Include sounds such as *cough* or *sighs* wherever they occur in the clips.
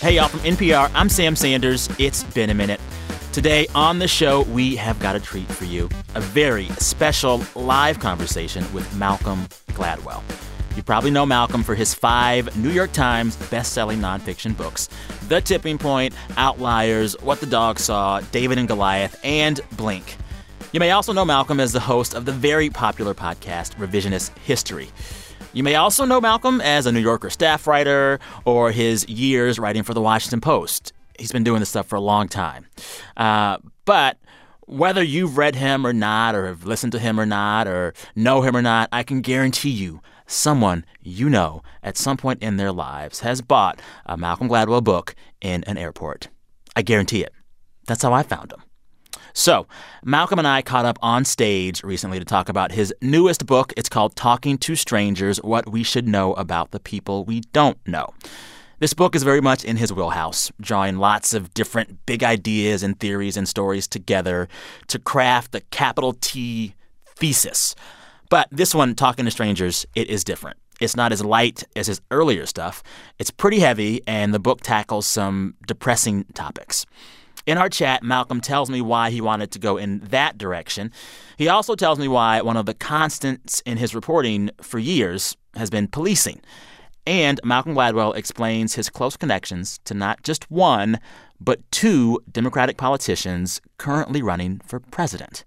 Hey, y'all, from NPR, I'm Sam Sanders. It's been a minute. Today on the show, we have got a treat for you a very special live conversation with Malcolm Gladwell. You probably know Malcolm for his five New York Times best-selling nonfiction books The Tipping Point, Outliers, What the Dog Saw, David and Goliath, and Blink. You may also know Malcolm as the host of the very popular podcast Revisionist History. You may also know Malcolm as a New Yorker staff writer or his years writing for the Washington Post. He's been doing this stuff for a long time. Uh, but whether you've read him or not, or have listened to him or not, or know him or not, I can guarantee you someone you know at some point in their lives has bought a Malcolm Gladwell book in an airport. I guarantee it. That's how I found him. So, Malcolm and I caught up on stage recently to talk about his newest book. It's called Talking to Strangers What We Should Know About the People We Don't Know. This book is very much in his wheelhouse, drawing lots of different big ideas and theories and stories together to craft the capital T thesis. But this one, Talking to Strangers, it is different. It's not as light as his earlier stuff. It's pretty heavy, and the book tackles some depressing topics. In our chat, Malcolm tells me why he wanted to go in that direction. He also tells me why one of the constants in his reporting for years has been policing. And Malcolm Gladwell explains his close connections to not just one, but two Democratic politicians currently running for president.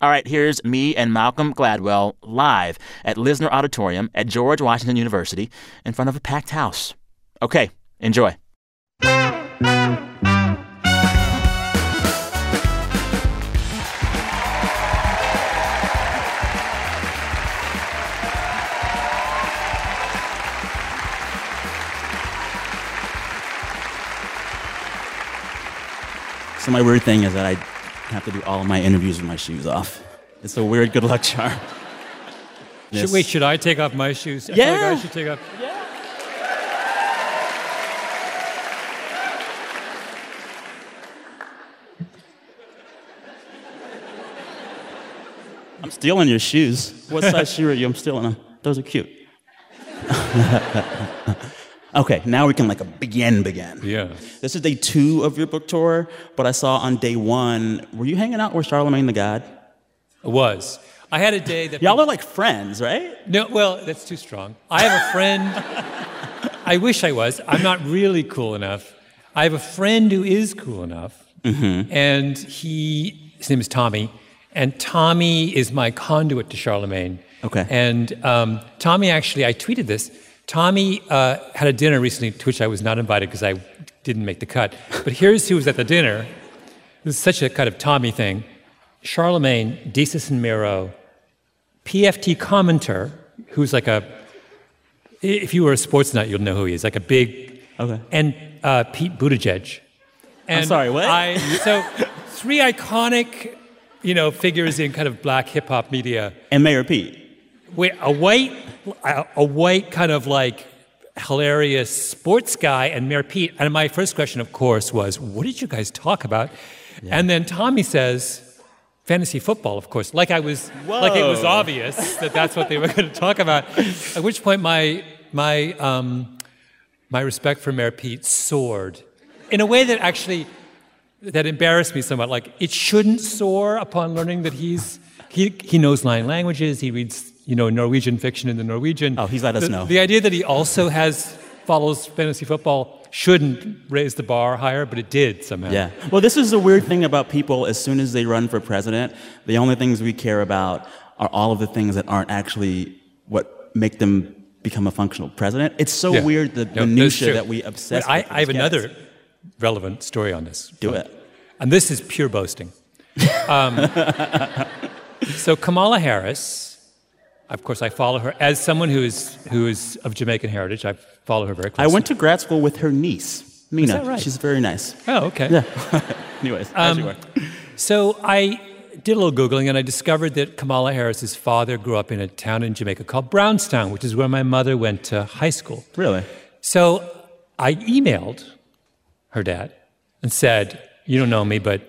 All right, here's me and Malcolm Gladwell live at Lisner Auditorium at George Washington University in front of a packed house. Okay, enjoy. So my weird thing is that I have to do all of my interviews with my shoes off. It's a weird good luck charm. *laughs* Should, wait, should I take off my shoes? I yeah. Like I should take off. Yeah. I'm stealing your shoes. What size shoe are you? I'm stealing them. Those are cute. *laughs* okay, now we can like begin, begin. Yeah. This is day two of your book tour, but I saw on day one, were you hanging out with Charlemagne the God? It was. I had a day that. Y'all are like friends, right? No, well, that's too strong. I have a friend. *laughs* I wish I was. I'm not really cool enough. I have a friend who is cool enough, Mm-hmm. and he, his name is Tommy, and Tommy is my conduit to Charlemagne. Okay. And um, Tommy actually, I tweeted this. Tommy uh, had a dinner recently to which I was not invited because I didn't make the cut. But here's who was at the dinner. This is such a kind of Tommy thing. Charlemagne, Desus and Mero, PFT commenter, who's like a, if you were a sports nut, you'll know who he is, like a big, Okay. and uh, Pete Buttigieg. And I'm sorry, what? I, so three iconic, you know, figures in kind of black hip hop media. And Mayor Pete. A white, a, a white kind of like hilarious sports guy and Mayor Pete. And my first question, of course, was, "What did you guys talk about?" And then Tommy says, "Fantasy football, of course." Like I was, like it was obvious that that's what they were going to talk about. At which point, my my um, my respect for Mayor Pete soared in a way that actually that embarrassed me somewhat. Like it shouldn't soar upon learning that he's he he knows nine languages. He reads you know Norwegian fiction in the Norwegian. Oh, he's let us The- know. The idea that he also has follows fantasy football shouldn't raise the bar higher, but it did somehow. Yeah. Well, this is the weird thing about people. As soon as they run for president, the only things we care about are all of the things that aren't actually what make them become a functional president. It's so Yeah. weird the No, minutia that we obsess. But I, with I have another relevant story on this. Do it. And this is pure boasting. *laughs* Um, so Kamala Harris, of course, I follow her as someone who is who is of Jamaican heritage. I follow her very closely. I went to grad school with her niece, Meena. Is that right? She's very nice. Oh, okay. Yeah. *laughs* Anyways, as Um, you were. So I did a little googling, and I discovered that Kamala Harris's father grew up in a town in Jamaica called Brownstown, which is where my mother went to high school. Really? So I emailed her dad and said, You don't know me, but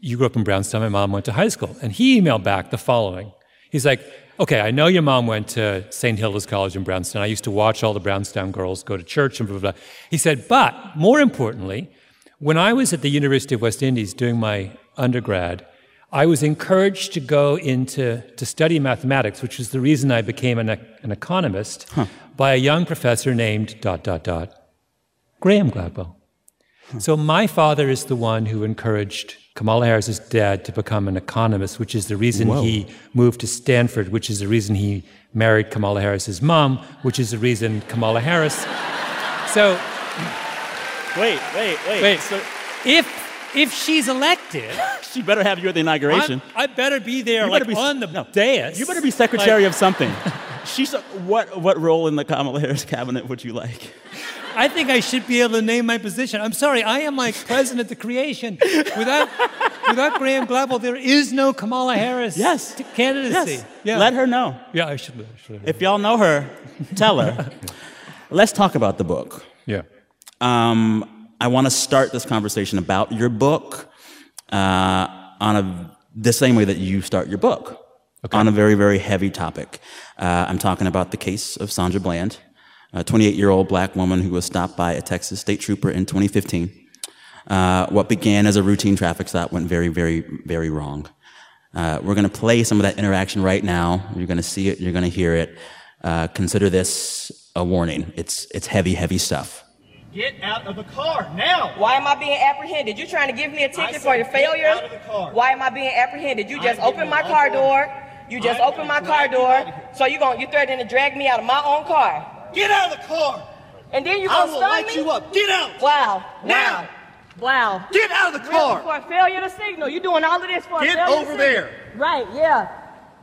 you grew up in Brownstown. My mom went to high school. And he emailed back the following He's like, okay, I know your mom went to St. Hilda's College in Brownstown. I used to watch all the Brownstown girls go to church and blah, blah, blah. He said, but more importantly, when I was at the University of West Indies doing my undergrad, I was encouraged to go into to study mathematics, which is the reason I became an, an economist, huh. by a young professor named dot dot dot Graham Gladwell. Huh. So my father is the one who encouraged Kamala Harris's dad to become an economist, which is the reason Whoa. he moved to Stanford, which is the reason he married Kamala Harris's mom, which is the reason Kamala Harris. *laughs* so, wait, wait, wait. Wait. So, if if she's elected, *laughs* she better have you at the inauguration. I'm, i better be there, you like be, on the no, dais. You better be secretary like, of something. *laughs* She's what what role in the Kamala Harris cabinet would you like? I think I should be able to name my position. I'm sorry, I am like president of the creation. Without, without Graham Gladwell, there is no Kamala Harris yes. candidacy. Yes. Yeah. Let her know. Yeah, I should. I should if y'all know her, tell her. Let's talk about the book. Yeah. Um, I want to start this conversation about your book uh, on a, the same way that you start your book. Okay. On a very, very heavy topic. Uh, I'm talking about the case of Sandra Bland a 28 year old black woman who was stopped by a Texas state trooper in 2015. Uh, what began as a routine traffic stop went very, very, very wrong. Uh, we're going to play some of that interaction right now. You're going to see it, you're going to hear it. Uh, consider this a warning. It's, it's heavy, heavy stuff. Get out of the car now. Why am I being apprehended? You're trying to give me a ticket for your failure? Why am I being apprehended? You just opened my car door. You just opened my car door. So you're going you threatening to drag me out of my own car? Get out of the car. And then you're gonna I will light me? you up. Get out. Wow. Now. Wow. Get out of the car. Really, for a failure to signal. You're doing all of this for Get a failure over there. Right, yeah.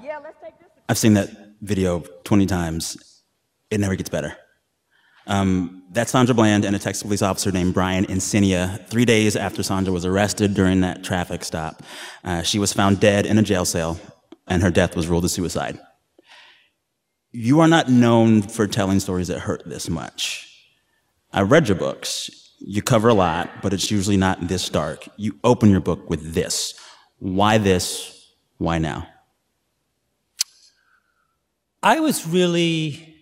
Yeah, let's take this. I've seen that video 20 times. It never gets better. Um, that's Sandra Bland and a Texas police officer named Brian Encinia. Three days after Sandra was arrested during that traffic stop, uh, she was found dead in a jail cell, and her death was ruled a suicide you are not known for telling stories that hurt this much. I read your books. You cover a lot, but it's usually not this dark. You open your book with this. Why this? Why now? I was really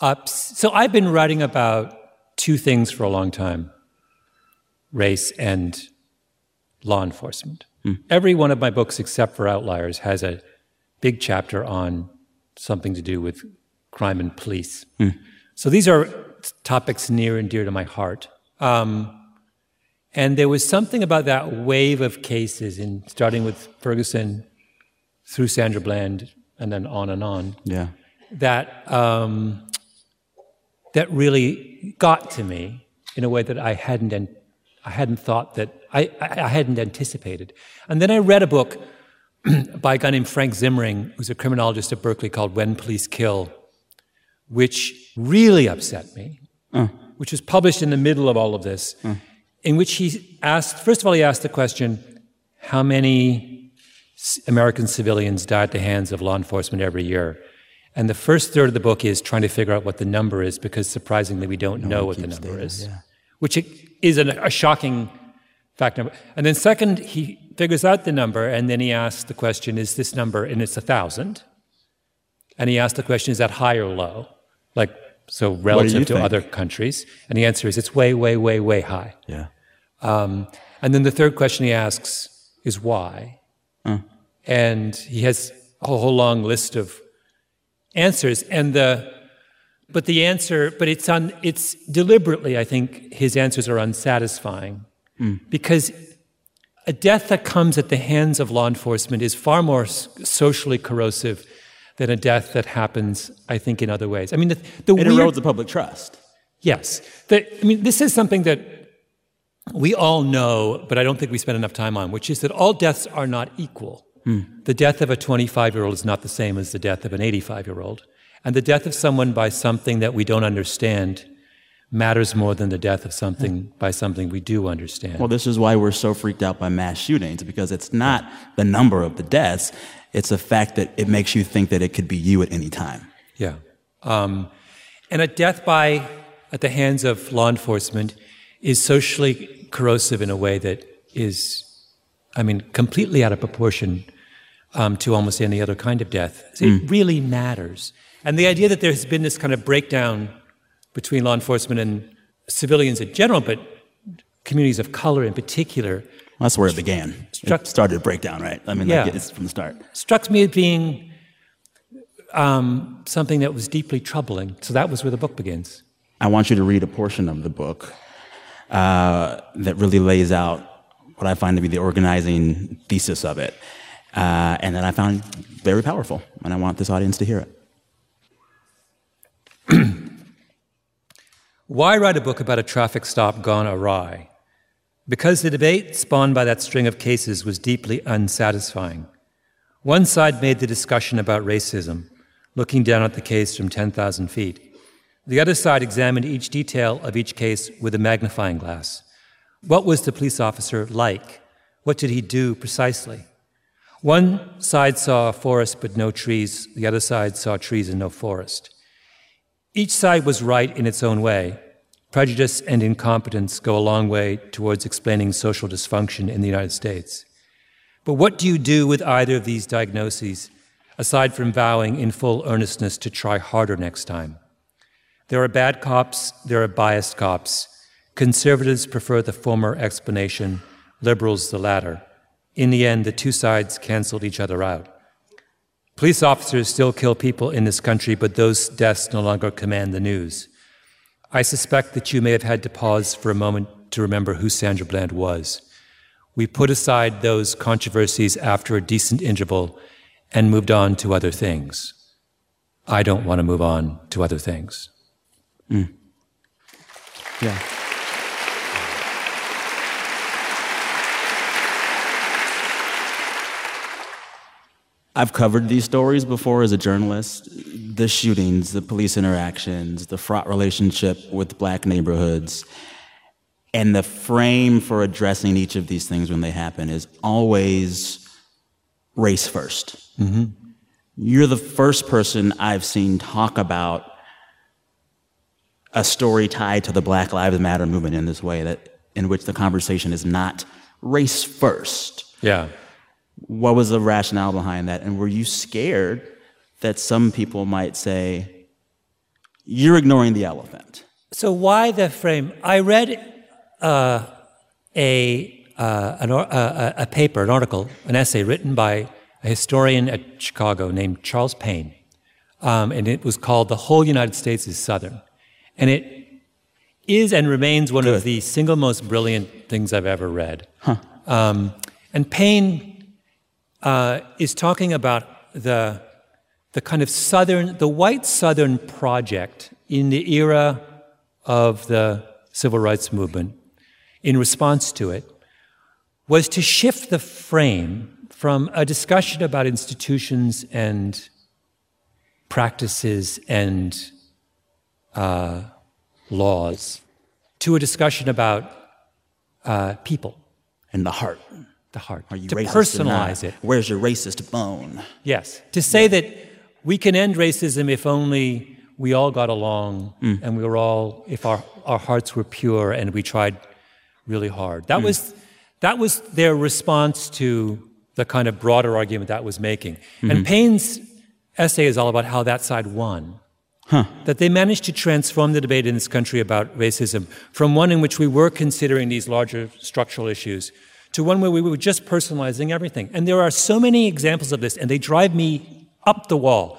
up. So I've been writing about two things for a long time race and law enforcement. Mm. Every one of my books, except for Outliers, has a big chapter on something to do with crime and police. Mm. So these are topics near and dear to my heart. Um, and there was something about that wave of cases, in starting with Ferguson, through Sandra Bland, and then on and on. Yeah. That um, that really got to me in a way that I hadn't I hadn't thought that I, I hadn't anticipated. And then I read a book *clears throat* by a guy named Frank Zimring, who's a criminologist at Berkeley, called When Police Kill, which really upset me, uh. which was published in the middle of all of this, uh. in which he asked, first of all, he asked the question, how many American civilians die at the hands of law enforcement every year? And the first third of the book is trying to figure out what the number is, because surprisingly, we don't no know what the number data, is, yeah. which is an, a shocking fact number. And then second, he figures out the number, and then he asks the question, is this number, and it's a thousand. And he asks the question, is that high or low? Like, so relative to think? other countries. And the answer is, it's way, way, way, way high. Yeah. Um, and then the third question he asks is why? Uh. And he has a whole long list of answers. And the, but the answer, but it's on, it's deliberately, I think, his answers are unsatisfying Mm. Because a death that comes at the hands of law enforcement is far more socially corrosive than a death that happens, I think, in other ways. I mean, the, the it weird, erodes the public trust. Yes. The, I mean, this is something that we all know, but I don't think we spend enough time on, which is that all deaths are not equal. Mm. The death of a 25 year old is not the same as the death of an 85 year old. And the death of someone by something that we don't understand matters more than the death of something by something we do understand. Well, this is why we're so freaked out by mass shootings because it's not the number of the deaths, it's the fact that it makes you think that it could be you at any time. Yeah. Um, and a death by at the hands of law enforcement is socially corrosive in a way that is, I mean, completely out of proportion um, to almost any other kind of death. So It really matters. And the idea that there has been this kind of breakdown between law enforcement and civilians in general, but communities of color in particular, That's where it began. Struck- It started to break down, right? I mean, Yeah. like, it's from the start. struck me as being um, something that was deeply troubling. So that was where the book begins. I want you to read a portion of the book uh, that really lays out what I find to be the organizing thesis of it, uh, and that I found very powerful, and I want this audience to hear it. *clears throat* Why write a book about a traffic stop gone awry? Because the debate spawned by that string of cases was deeply unsatisfying. One side made the discussion about racism, looking down at the case from 10,000 feet. The other side examined each detail of each case with a magnifying glass. What was the police officer like? What did he do precisely? One side saw a forest but no trees, the other side saw trees and no forest. Each side was right in its own way. Prejudice and incompetence go a long way towards explaining social dysfunction in the United States. But what do you do with either of these diagnoses, aside from vowing in full earnestness to try harder next time? There are bad cops, there are biased cops. Conservatives prefer the former explanation, liberals the latter. In the end, the two sides canceled each other out. Police officers still kill people in this country, but those deaths no longer command the news. I suspect that you may have had to pause for a moment to remember who Sandra Bland was. We put aside those controversies after a decent interval and moved on to other things. I don't want to move on to other things. Hmm. Yeah. I've covered these stories before as a journalist the shootings, the police interactions, the fraught relationship with black neighborhoods. And the frame for addressing each of these things when they happen is always race 1st mm-hmm. You're the first person I've seen talk about a story tied to the Black Lives Matter movement in this way, that in which the conversation is not race first. Yeah. What was the rationale behind that? And were you scared that some people might say, you're ignoring the elephant? So why the frame? I read uh, a, uh, an, or- uh, a a paper, an article, an essay written by a historian at Chicago named Charles Payne, um, and it was called "The Whole United States is Southern," and it is and remains one of the single most brilliant things I've ever read. Um, and Payne uh, is talking about the the kind of southern, the white southern project in the era of the civil rights movement, in response to it, was to shift the frame from a discussion about institutions and practices and uh, laws to a discussion about uh, people, and the heart. The heart, Are you to racist personalize it. Where's your racist bone? Yes. To say that we can end racism if only we all got along mm. and we were all, if our, our hearts were pure and we tried really hard. That, mm. was, that was their response to the kind of broader argument that was making. And mm-hmm. Payne's essay is all about how that side won. That they managed to transform the debate in this country about racism from one in which we were considering these larger structural issues to one where we were just personalizing everything. And there are so many examples of this, and they drive me up the wall.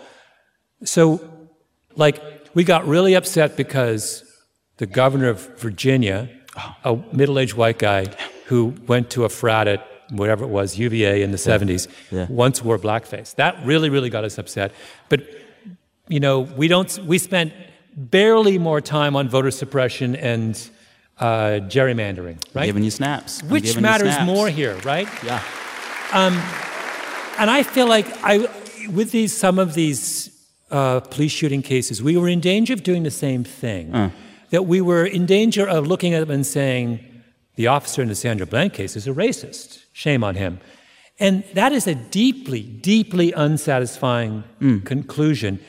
So, like, we got really upset because the governor of Virginia, oh. a middle aged white guy who went to a frat at whatever it was, UVA in the 70s, Yeah. once wore blackface. That really, really got us upset. But you know, we don't. We spent barely more time on voter suppression and uh, gerrymandering, right? Giving you snaps. I'm Which matters snaps. more here, right? Yeah. And I feel like I, with these some of these uh, police shooting cases, we were in danger of doing the same thing. That we were in danger of looking at them and saying, the officer in the Sandra Bland case is a racist. Shame on him. And that is a deeply, deeply unsatisfying conclusion.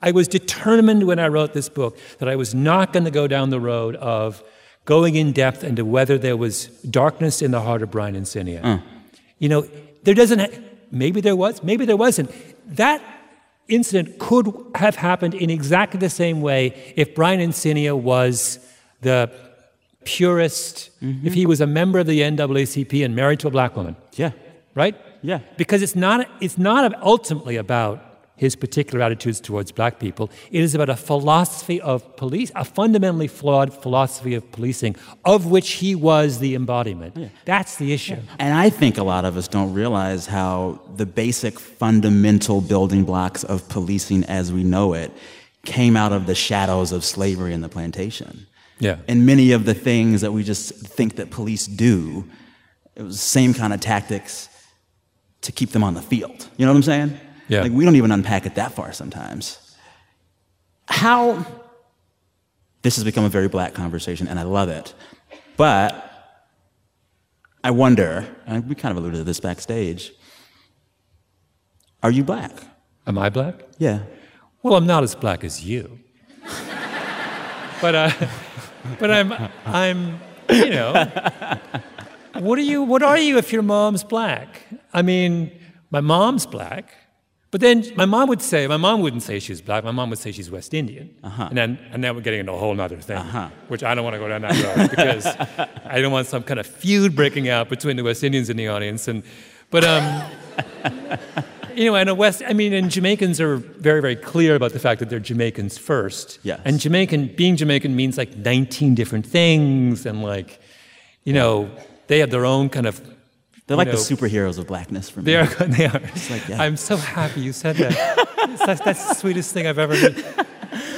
I was determined when I wrote this book that I was not going to go down the road of going in depth into whether there was darkness in the heart of Brian Encinia. You know, there doesn't. Ha- maybe there was, maybe there wasn't. That incident could have happened in exactly the same way if Brian Encinia was the purist, mm-hmm. if he was a member of the NAACP and married to a black woman. Yeah. Right? Yeah. Because it's not, it's not ultimately about his particular attitudes towards black people. It is about a philosophy of police, a fundamentally flawed philosophy of policing, of which he was the embodiment. Yeah. That's the issue. Yeah. And I think a lot of us don't realize how the basic fundamental building blocks of policing as we know it came out of the shadows of slavery and the plantation. Yeah. And many of the things that we just think that police do, it was the same kind of tactics to keep them on the field. You know what I'm saying? Yeah. Like we don't even unpack it that far sometimes. How this has become a very black conversation, and I love it. But I wonder, and we kind of alluded to this backstage. Are you black? Am I black? Yeah. Well, I'm not as black as you. but uh, but I'm I'm you know what are you what are you if your mom's black? I mean, my mom's black. But then my mom would say, my mom wouldn't say she's black. My mom would say she's West Indian. Uh-huh. And then and then we're getting into a whole other thing, uh-huh. which I don't want to go down that road *laughs* because I don't want some kind of feud breaking out between the West Indians in the audience. And but um, you know, and a West, I mean, and Jamaicans are very, very clear about the fact that they're Jamaicans first. Yes. And Jamaican, being Jamaican means like 19 different things, and like, you know, they have their own kind of they're like know, the superheroes of blackness for me. They are. They are. Like, yeah. I'm so happy you said that. that's, that's, the sweetest thing I've ever heard.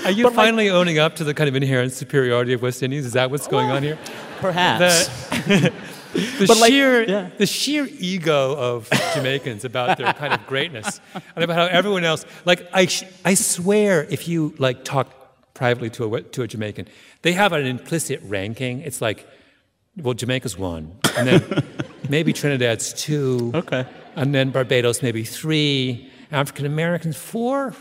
Are you but finally like, owning up to the kind of inherent superiority of West Indians? Is that what's going on here? Perhaps. The, *laughs* the sheer, like, yeah. the sheer ego of Jamaicans about their kind of greatness and about how everyone else, like I, I swear, if you like talk privately to a to a Jamaican, they have an implicit ranking. It's like well, Jamaica's one, and then maybe Trinidad's two. Okay. And then Barbados maybe three. African Americans four,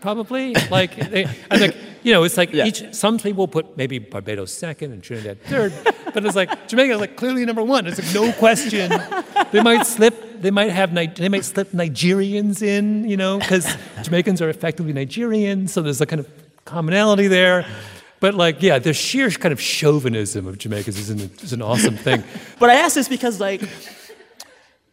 probably. Like, *laughs* they, I think you know, it's like yeah. each. Some people put maybe Barbados second and Trinidad third, but it's like Jamaica like clearly number one. It's like no question. They might slip. They might have. They might slip Nigerians in. You know, because Jamaicans are effectively Nigerians, so there's a kind of commonality there. But like, yeah, the sheer kind of chauvinism of Jamaicans is an, is an awesome thing. *laughs* but I ask this because like,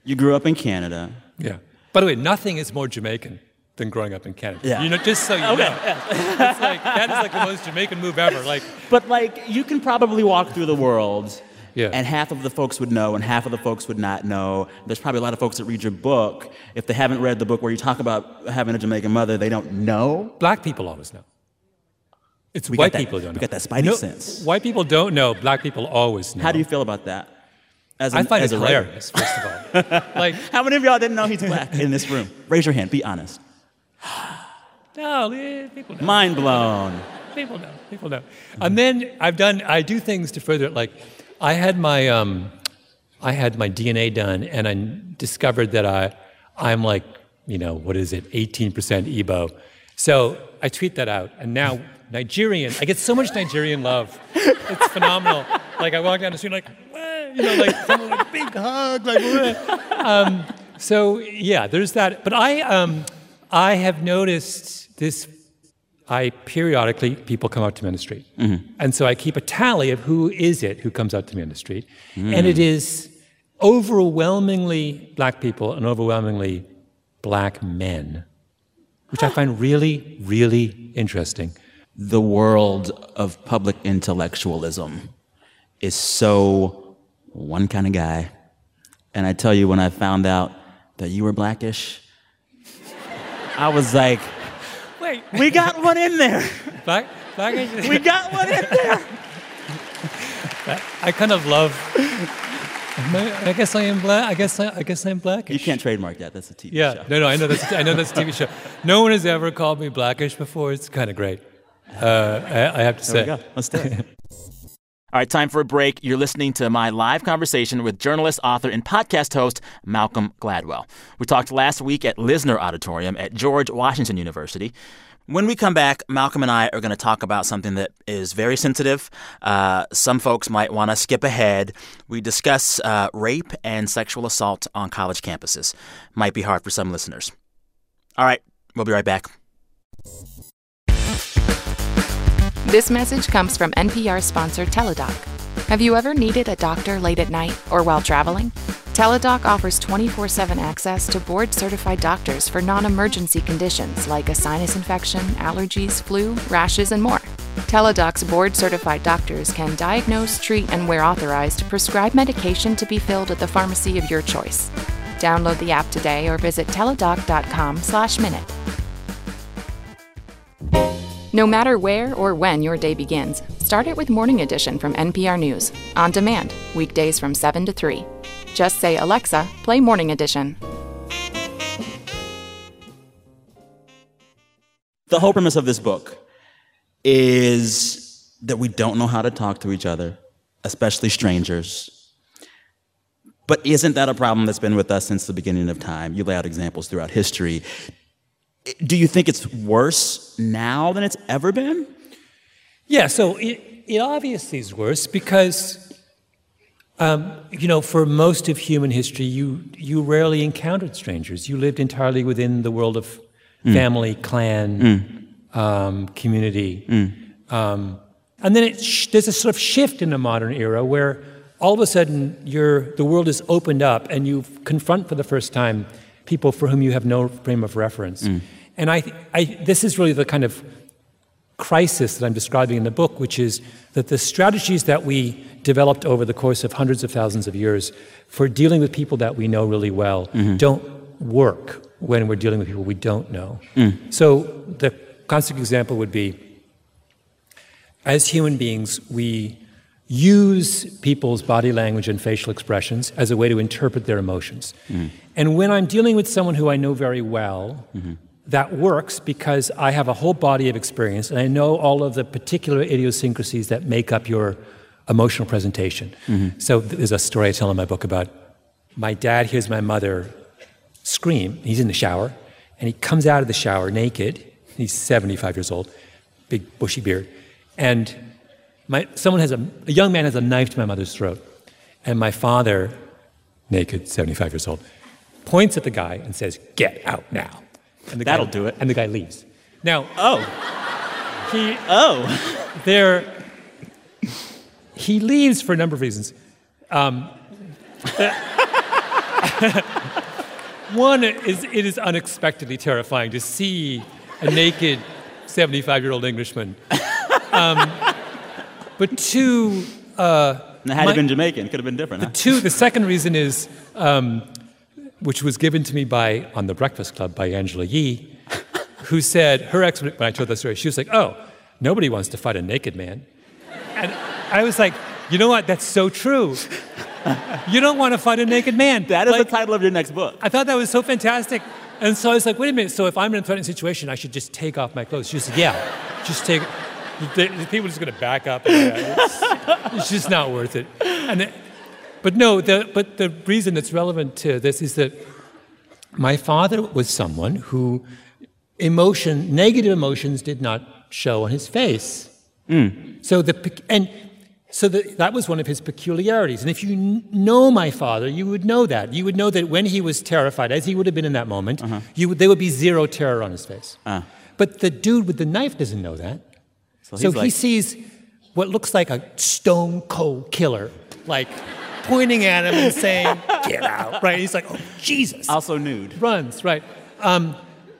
you grew up in Canada. Yeah. By the way, nothing is more Jamaican than growing up in Canada. Yeah. You know, just so you okay, know. Yeah. it's like, that is like the most Jamaican move ever. Like, but like, you can probably walk through the world. Yeah. And half of the folks would know, and half of the folks would not know. There's probably a lot of folks that read your book. If they haven't read the book where you talk about having a Jamaican mother, they don't know. Black people always know. It's we white that, people don't know. We got that spidey no, sense. White people don't know. Black people always know. How do you feel about that? As I find it hilarious, first of all. *laughs* like, how many of y'all didn't know he's black in this room? Raise your hand. Be honest. *sighs* no, people know. Mind blown. People know. People know. And then I've done. I do things to further. it. Like, I had my um, I had my DNA done, and I discovered that I, I'm like, you know, what is it, 18% Igbo. So I tweet that out, and now Nigerian. I get so much Nigerian love. It's phenomenal. Like I walk down the street, like, you know, like someone like big hug, like. Um, so yeah, there's that. But I, um, I have noticed this. I periodically people come out to me on the street, mm-hmm. and so I keep a tally of who is it who comes out to me on the street, mm. and it is overwhelmingly black people and overwhelmingly black men, which I find really, really interesting the world of public intellectualism is so one kind of guy. And I tell you, when I found out that you were blackish, I was like, wait, we got one in there. Black, blackish? we *laughs* got one in there. I kind of love. I guess I am black. I guess I, I guess I'm blackish. You can't trademark that. That's a TV yeah, show. Yeah, no, no. I know that's. I know that's a TV show. No one has ever called me blackish before. It's kind of great. Uh, I, I, have to there say. Let's do it. *laughs* All right, time for a break. You're listening to my live conversation with journalist, author, and podcast host Malcolm Gladwell. We talked last week at Lisner Auditorium at George Washington University. When we come back, Malcolm and I are going to talk about something that is very sensitive. Uh, some folks might want to skip ahead. We discuss uh, rape and sexual assault on college campuses. Might be hard for some listeners. All right, we'll be right back. This message comes from NPR sponsor Teladoc. Have you ever needed a doctor late at night or while traveling? Teladoc offers 24 7 access to board certified doctors for non emergency conditions like a sinus infection, allergies, flu, rashes, and more. Teladoc's board certified doctors can diagnose, treat, and where authorized, prescribe medication to be filled at the pharmacy of your choice. Download the app today or visit teladoc.com/minute. No matter where or when your day begins, start it with Morning Edition from NPR News, on demand, weekdays from 7 to 3. Just say, Alexa, play Morning Edition. The whole premise of this book is that we don't know how to talk to each other, especially strangers. But isn't that a problem that's been with us since the beginning of time? You lay out examples throughout history. Do you think it's worse now than it's ever been? Yeah, so it, it obviously is worse because, um, you know, for most of human history, you, you rarely encountered strangers. You lived entirely within the world of family, clan, um, community. Um, and then it sh- there's a sort of shift in the modern era where all of a sudden you're, the world is opened up and you confront for the first time people for whom you have no frame of reference. Mm. And I, I, this is really the kind of crisis that I'm describing in the book, which is that the strategies that we developed over the course of hundreds of thousands of years for dealing with people that we know really well mm-hmm. don't work when we're dealing with people we don't know. Mm. So the classic example would be as human beings, we use people's body language and facial expressions as a way to interpret their emotions. Mm. And when I'm dealing with someone who I know very well, mm-hmm. that works because I have a whole body of experience and I know all of the particular idiosyncrasies that make up your emotional presentation. Mm-hmm. So there's a story I tell in my book about my dad hears my mother scream. He's in the shower and he comes out of the shower naked. He's 75 years old, big bushy beard. And my, someone has a, a young man has a knife to my mother's throat. And my father, naked, 75 years old, points at the guy and says, Get out now. And the That'll guy, do it. And the guy leaves. Now, Oh, he, oh. *laughs* there, he leaves for a number of reasons. Um, *laughs* one is it is unexpectedly terrifying to see a naked 75 year old Englishman. Um, but two, uh, had My- he been Jamaican, it could have been different. Huh? two, the second reason is, um, which was given to me by on the Breakfast Club by Angela Yee, who said her ex when I told that story, she was like, "Oh, nobody wants to fight a naked man," and I was like, "You know what? That's so true. You don't want to fight a naked man." That is Like, the title of your next book. I thought that was so fantastic. And so I was like, wait a minute, so if I'm in a threatening situation, I should just take off my clothes. She said, yeah, just take the, the people are just going to back up. And, uh, it's, it's just not worth it. And it- but no, the, but the reason it's relevant to this is that my father was someone who emotion, negative emotions did not show on his face. Hmm. So the and so the, that was one of his peculiarities. And if you kn- know my father, you would know that. You would know that when he was terrified, as he would have been in that moment, uh-huh. you would, there would be zero terror on his face. Ah. But the dude with the knife doesn't know that. So, So he like, sees what looks like a stone cold killer, like pointing at him and saying, *laughs* "Get out!" Right? He's like, "Oh Jesus!" also nude. runs, right? Um,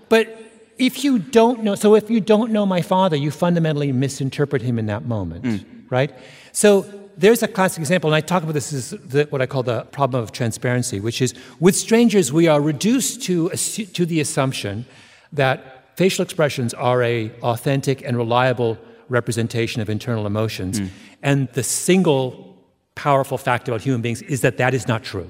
but if you don't know, so if you don't know my father, you fundamentally misinterpret him in that moment, right? So there's a classic example, and I talk about this as the, what I call the problem of transparency, which is with strangers, we are reduced to, to the assumption that facial expressions are a authentic and reliable representation of internal emotions, and the single powerful fact about human beings is that that is not true.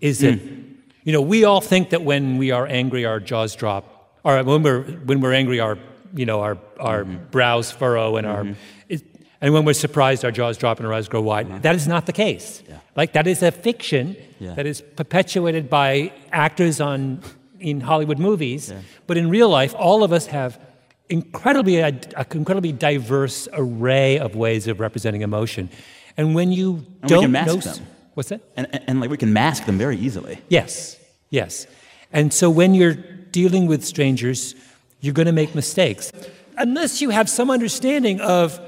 Is that hmm. you know we all think that when we are angry, our jaws drop, or when we're when we're angry, our you know our our mm-hmm. brows furrow and our mm-hmm. it, and when we're surprised, our jaws drop and our eyes grow wide. Mm-hmm. That is not the case. Like that is a fiction Yeah. that is perpetuated by actors on in Hollywood movies. But in real life, all of us have incredibly a, a incredibly diverse array of ways of representing emotion. And when you And don't can mask know them. what's that? And, and, and, like we can mask them very easily. Yes, yes. And so when you're dealing with strangers, you're going to make mistakes. Unless you have some understanding of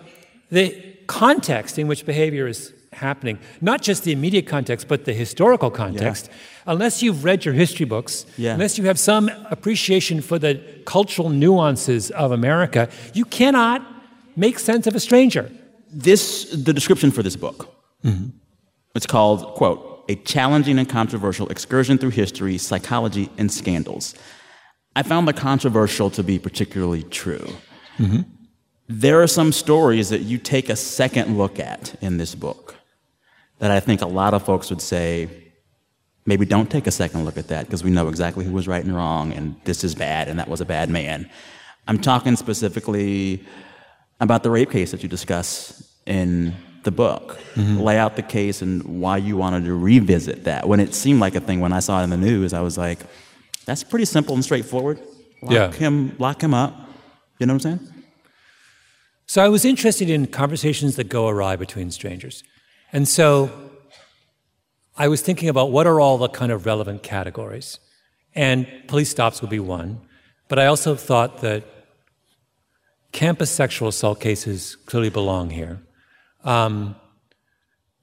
the context in which behavior is happening, not just the immediate context, but the historical context, unless you've read your history books, Yeah. unless you have some appreciation for the cultural nuances of America, you cannot make sense of a stranger. This, the description for this book, mm-hmm. it's called, quote, a challenging and controversial excursion through history, psychology, and scandals. I found the controversial to be particularly true. Mm-hmm. There are some stories that you take a second look at in this book that I think a lot of folks would say, maybe don't take a second look at that because we know exactly who was right and wrong, and this is bad, and that was a bad man. I'm talking specifically about the rape case that you discuss in the book. Mm-hmm. Lay out the case and why you wanted to revisit that. When it seemed like a thing when I saw it in the news, I was like, that's pretty simple and straightforward. Lock Yeah. him, lock him up. You know what I'm saying? So I was interested in conversations that go awry between strangers. And so I was thinking about what are all the kind of relevant categories. And police stops would be one. But I also thought that campus sexual assault cases clearly belong here. Um,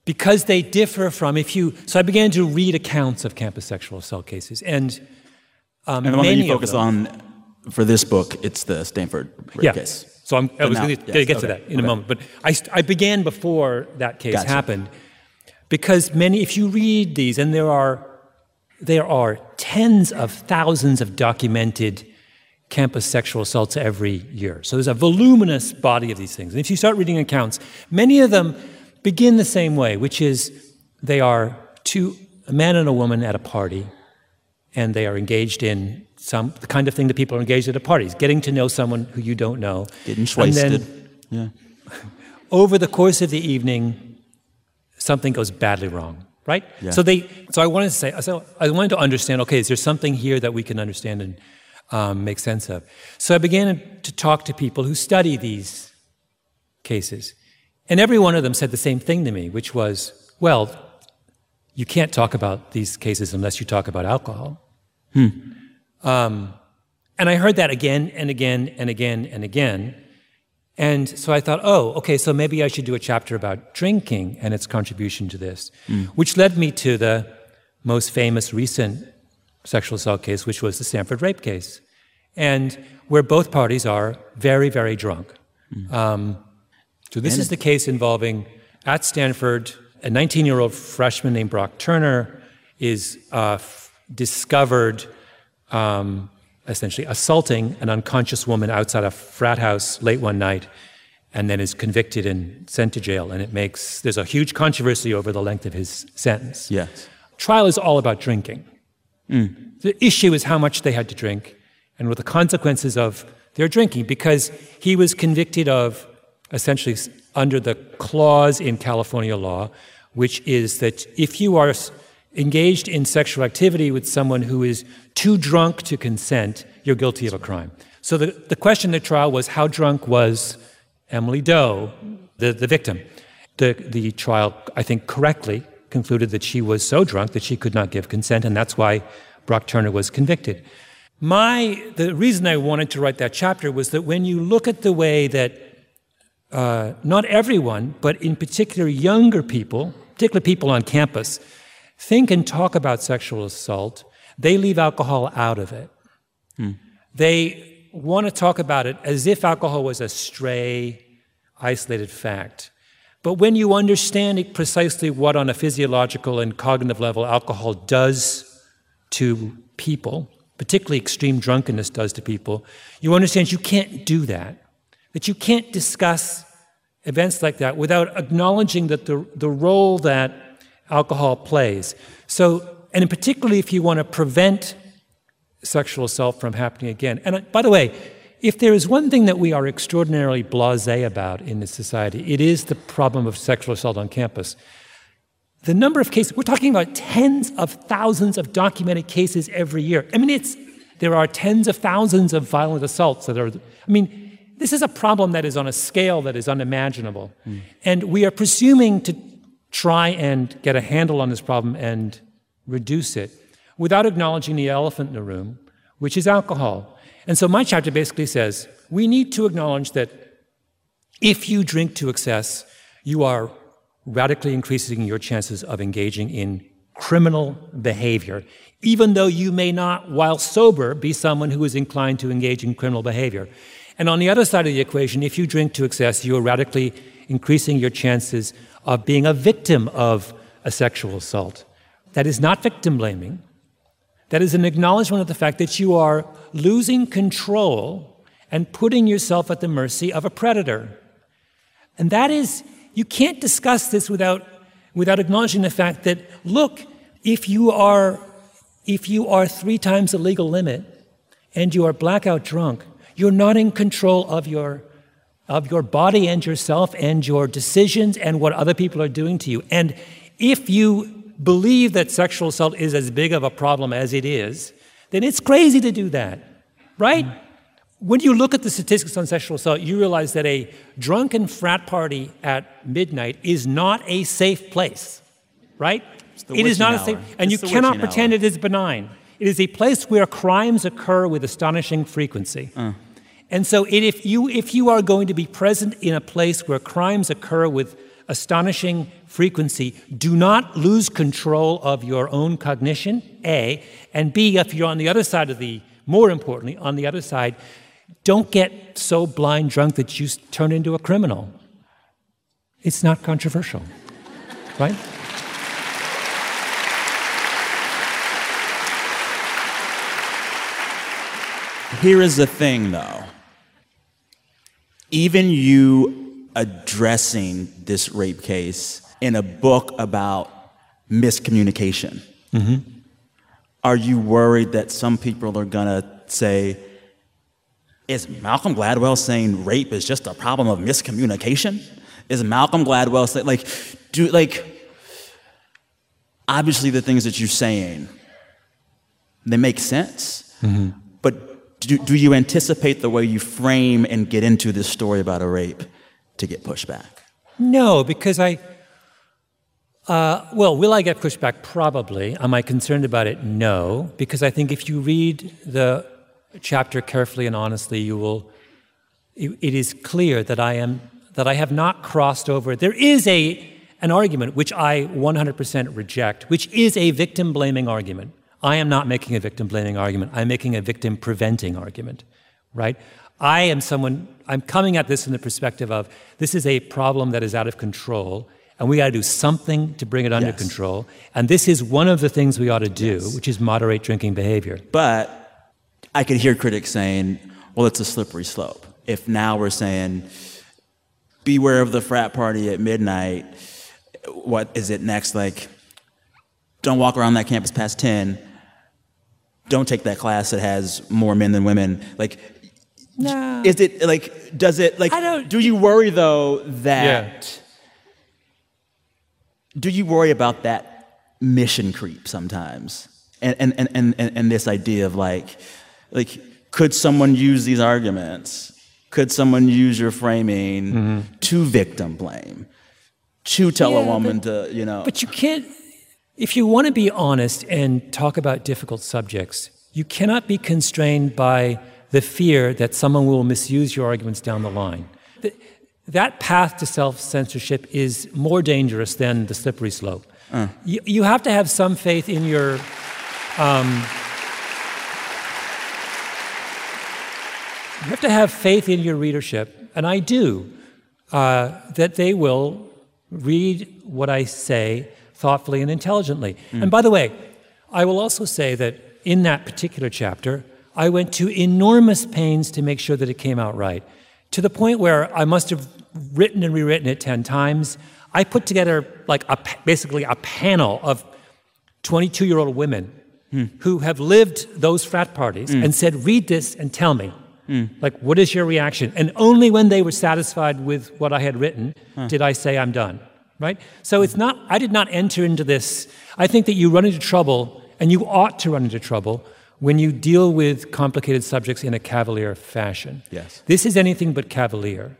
because they differ from if you so I began to read accounts of campus sexual assault cases and um, And the one that you focus on for this book, it's the Stanford yeah. case. So I'm, I was going to yes, get to that in okay. a moment. But I, I began before that case Gotcha. happened because many, if you read these, and there are, there are tens of thousands of documented campus sexual assaults every year. So there's a voluminous body of these things. And if you start reading accounts, many of them begin the same way, which is they are two, a man and a woman at a party, and they are engaged in some the kind of thing that people are engaged at at parties, getting to know someone who you don't know. Getting And then wasted. Yeah. *laughs* over the course of the evening, something goes badly wrong, right? Yeah. So they, so I wanted to say, so I wanted to understand. Okay, is there something here that we can understand and um, make sense of? So I began to talk to people who study these cases, and every one of them said the same thing to me, which was, well, you can't talk about these cases unless you talk about alcohol. Um, and I heard that again and again and again and again. And so I thought, oh, okay, so maybe I should do a chapter about drinking and its contribution to this, which led me to the most famous recent sexual assault case, which was the Stanford rape case, and where both parties are very, very drunk. Um, so this is the case involving at Stanford, a 19-year-old freshman named Brock Turner is uh, f- discovered um, essentially assaulting an unconscious woman outside a frat house late one night and then is convicted and sent to jail. And it makes, there's a huge controversy over the length of his sentence. Yes. Trial is all about drinking. Mm. The issue is how much they had to drink and what the consequences of their drinking, because he was convicted of essentially under the clause in California law, which is that if you are engaged in sexual activity with someone who is too drunk to consent, you're guilty of a crime. So the, the question in the trial was how drunk was Emily Doe, the, the victim? The, the trial, I think, correctly concluded that she was so drunk that she could not give consent, and that's why Brock Turner was convicted. My, the reason I wanted to write that chapter was that when you look at the way that uh, not everyone, but in particular younger people, particularly people on campus, think and talk about sexual assault, they leave alcohol out of it. They want to talk about it as if alcohol was a stray, isolated fact. But when you understand precisely what, on a physiological and cognitive level, alcohol does to people, particularly extreme drunkenness does to people, you understand you can't do that. That you can't discuss events like that without acknowledging that the, the role that alcohol plays. So, and particularly if you want to prevent sexual assault from happening again. And uh, by the way, if there is one thing that we are extraordinarily blasé about in this society, it is the problem of sexual assault on campus. The number of cases, we're talking about tens of thousands of documented cases every year. I mean, it's, there are tens of thousands of violent assaults that are, I mean, this is a problem that is on a scale that is unimaginable. Mm. And we are presuming to try and get a handle on this problem and reduce it without acknowledging the elephant in the room, which is alcohol. And so my chapter basically says we need to acknowledge that if you drink to excess, you are radically increasing your chances of engaging in criminal behavior, even though you may not, while sober, be someone who is inclined to engage in criminal behavior. And on the other side of the equation, if you drink to excess, you are radically increasing your chances of being a victim of a sexual assault. That is not victim blaming. That is an acknowledgement of the fact that you are losing control and putting yourself at the mercy of a predator. And that is, you can't discuss this without, without acknowledging the fact that, look, if you are if you are three times the legal limit and you are blackout drunk, you're not in control of your of your body and yourself and your decisions and what other people are doing to you. And if you believe that sexual assault is as big of a problem as it is, then it's crazy to do that, right? Mm-hmm. When you look at the statistics on sexual assault, you realize that a drunken frat party at midnight is not a safe place, right? It is not hour. a safe, and it's you cannot pretend hour. it is benign. It is a place where crimes occur with astonishing frequency. Uh. And so, it, if, you, if you are going to be present in a place where crimes occur with astonishing frequency, do not lose control of your own cognition, A. And B, if you're on the other side of the, more importantly, on the other side, don't get so blind drunk that you turn into a criminal. It's not controversial, right? Here is the thing, though. Even you addressing this rape case in a book about miscommunication, mm-hmm. are you worried that some people are going to say, is Malcolm Gladwell saying rape is just a problem of miscommunication? Is Malcolm Gladwell saying, like, do, like, obviously the things that you're saying, they make sense. Mm-hmm do, do you anticipate the way you frame and get into this story about a rape to get pushback? No, because I. Uh, well, will I get pushback? Probably. Am I concerned about it? No, because I think if you read the chapter carefully and honestly, you will. It is clear that I am that I have not crossed over. There is a an argument which I 100% reject, which is a victim blaming argument. I am not making a victim blaming argument. I'm making a victim preventing argument, right? I am someone, I'm coming at this from the perspective of this is a problem that is out of control, and we got to do something to bring it under yes. control. And this is one of the things we ought to do, yes. which is moderate drinking behavior. But I could hear critics saying, well, it's a slippery slope. If now we're saying, beware of the frat party at midnight, what is it next? Like, don't walk around that campus past 10 don't take that class that has more men than women. Like, no. Is it like, does it, like, I don't, do you worry though that, yeah. do you worry about that mission creep sometimes? And, and, and, and, and this idea of like, like, could someone use these arguments? Could someone use your framing mm-hmm. to victim blame? To tell yeah, a woman but, to, you know. But you can't, if you want to be honest and talk about difficult subjects, you cannot be constrained by the fear that someone will misuse your arguments down the line. That path to self censorship is more dangerous than the slippery slope. Uh. You, you, have to have some faith in your. Um, you have to have faith in your readership, and I do, uh, that they will read what I say thoughtfully and intelligently. Mm. And by the way, I will also say that in that particular chapter, I went to enormous pains to make sure that it came out right, to the point where I must have written and rewritten it 10 times. I put together like a, basically a panel of 22 year old women mm. who have lived those frat parties mm. and said, read this and tell me. Mm. Like, what is your reaction? And only when they were satisfied with what I had written huh. did I say, I'm done right? So it's not, I did not enter into this. I think that you run into trouble, and you ought to run into trouble, when you deal with complicated subjects in a cavalier fashion. Yes. This is anything but cavalier.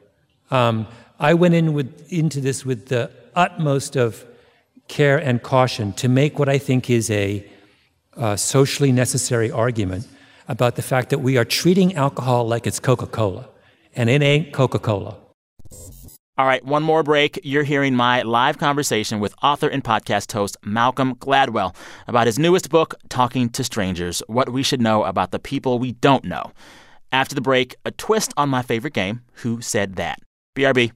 Um, I went in with, into this with the utmost of care and caution to make what I think is a uh, socially necessary argument about the fact that we are treating alcohol like it's Coca Cola, and it ain't Coca Cola. All right, one more break. You're hearing my live conversation with author and podcast host Malcolm Gladwell about his newest book, Talking to Strangers What We Should Know About the People We Don't Know. After the break, a twist on my favorite game, Who Said That? BRB.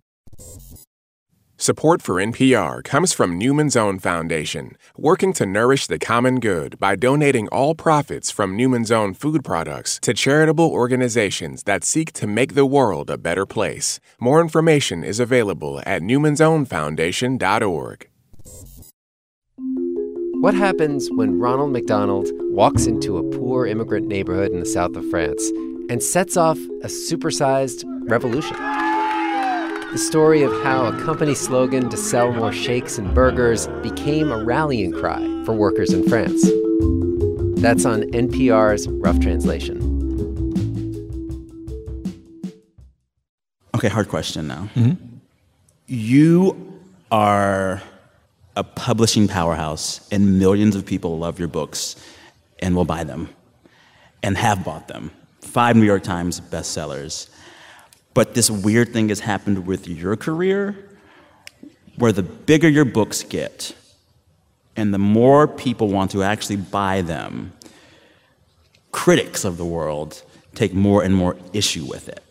Support for NPR comes from Newman's Own Foundation, working to nourish the common good by donating all profits from Newman's Own food products to charitable organizations that seek to make the world a better place. More information is available at newmansownfoundation.org. What happens when Ronald McDonald walks into a poor immigrant neighborhood in the south of France and sets off a supersized revolution? The story of how a company slogan to sell more shakes and burgers became a rallying cry for workers in France. That's on NPR's Rough Translation. Okay, hard question now. Mm-hmm. You are a publishing powerhouse, and millions of people love your books and will buy them and have bought them. Five New York Times bestsellers. But this weird thing has happened with your career where the bigger your books get and the more people want to actually buy them, critics of the world take more and more issue with it.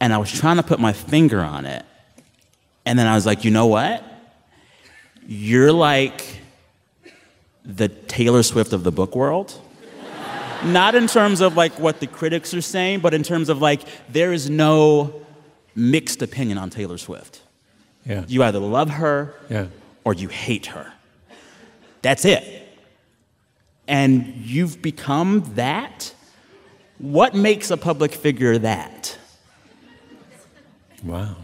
And I was trying to put my finger on it. And then I was like, you know what? You're like the Taylor Swift of the book world. Not in terms of like what the critics are saying, but in terms of like there is no mixed opinion on Taylor Swift. Yeah. You either love her Yeah. or you hate her. That's it. And you've become that. What makes a public figure that? Wow.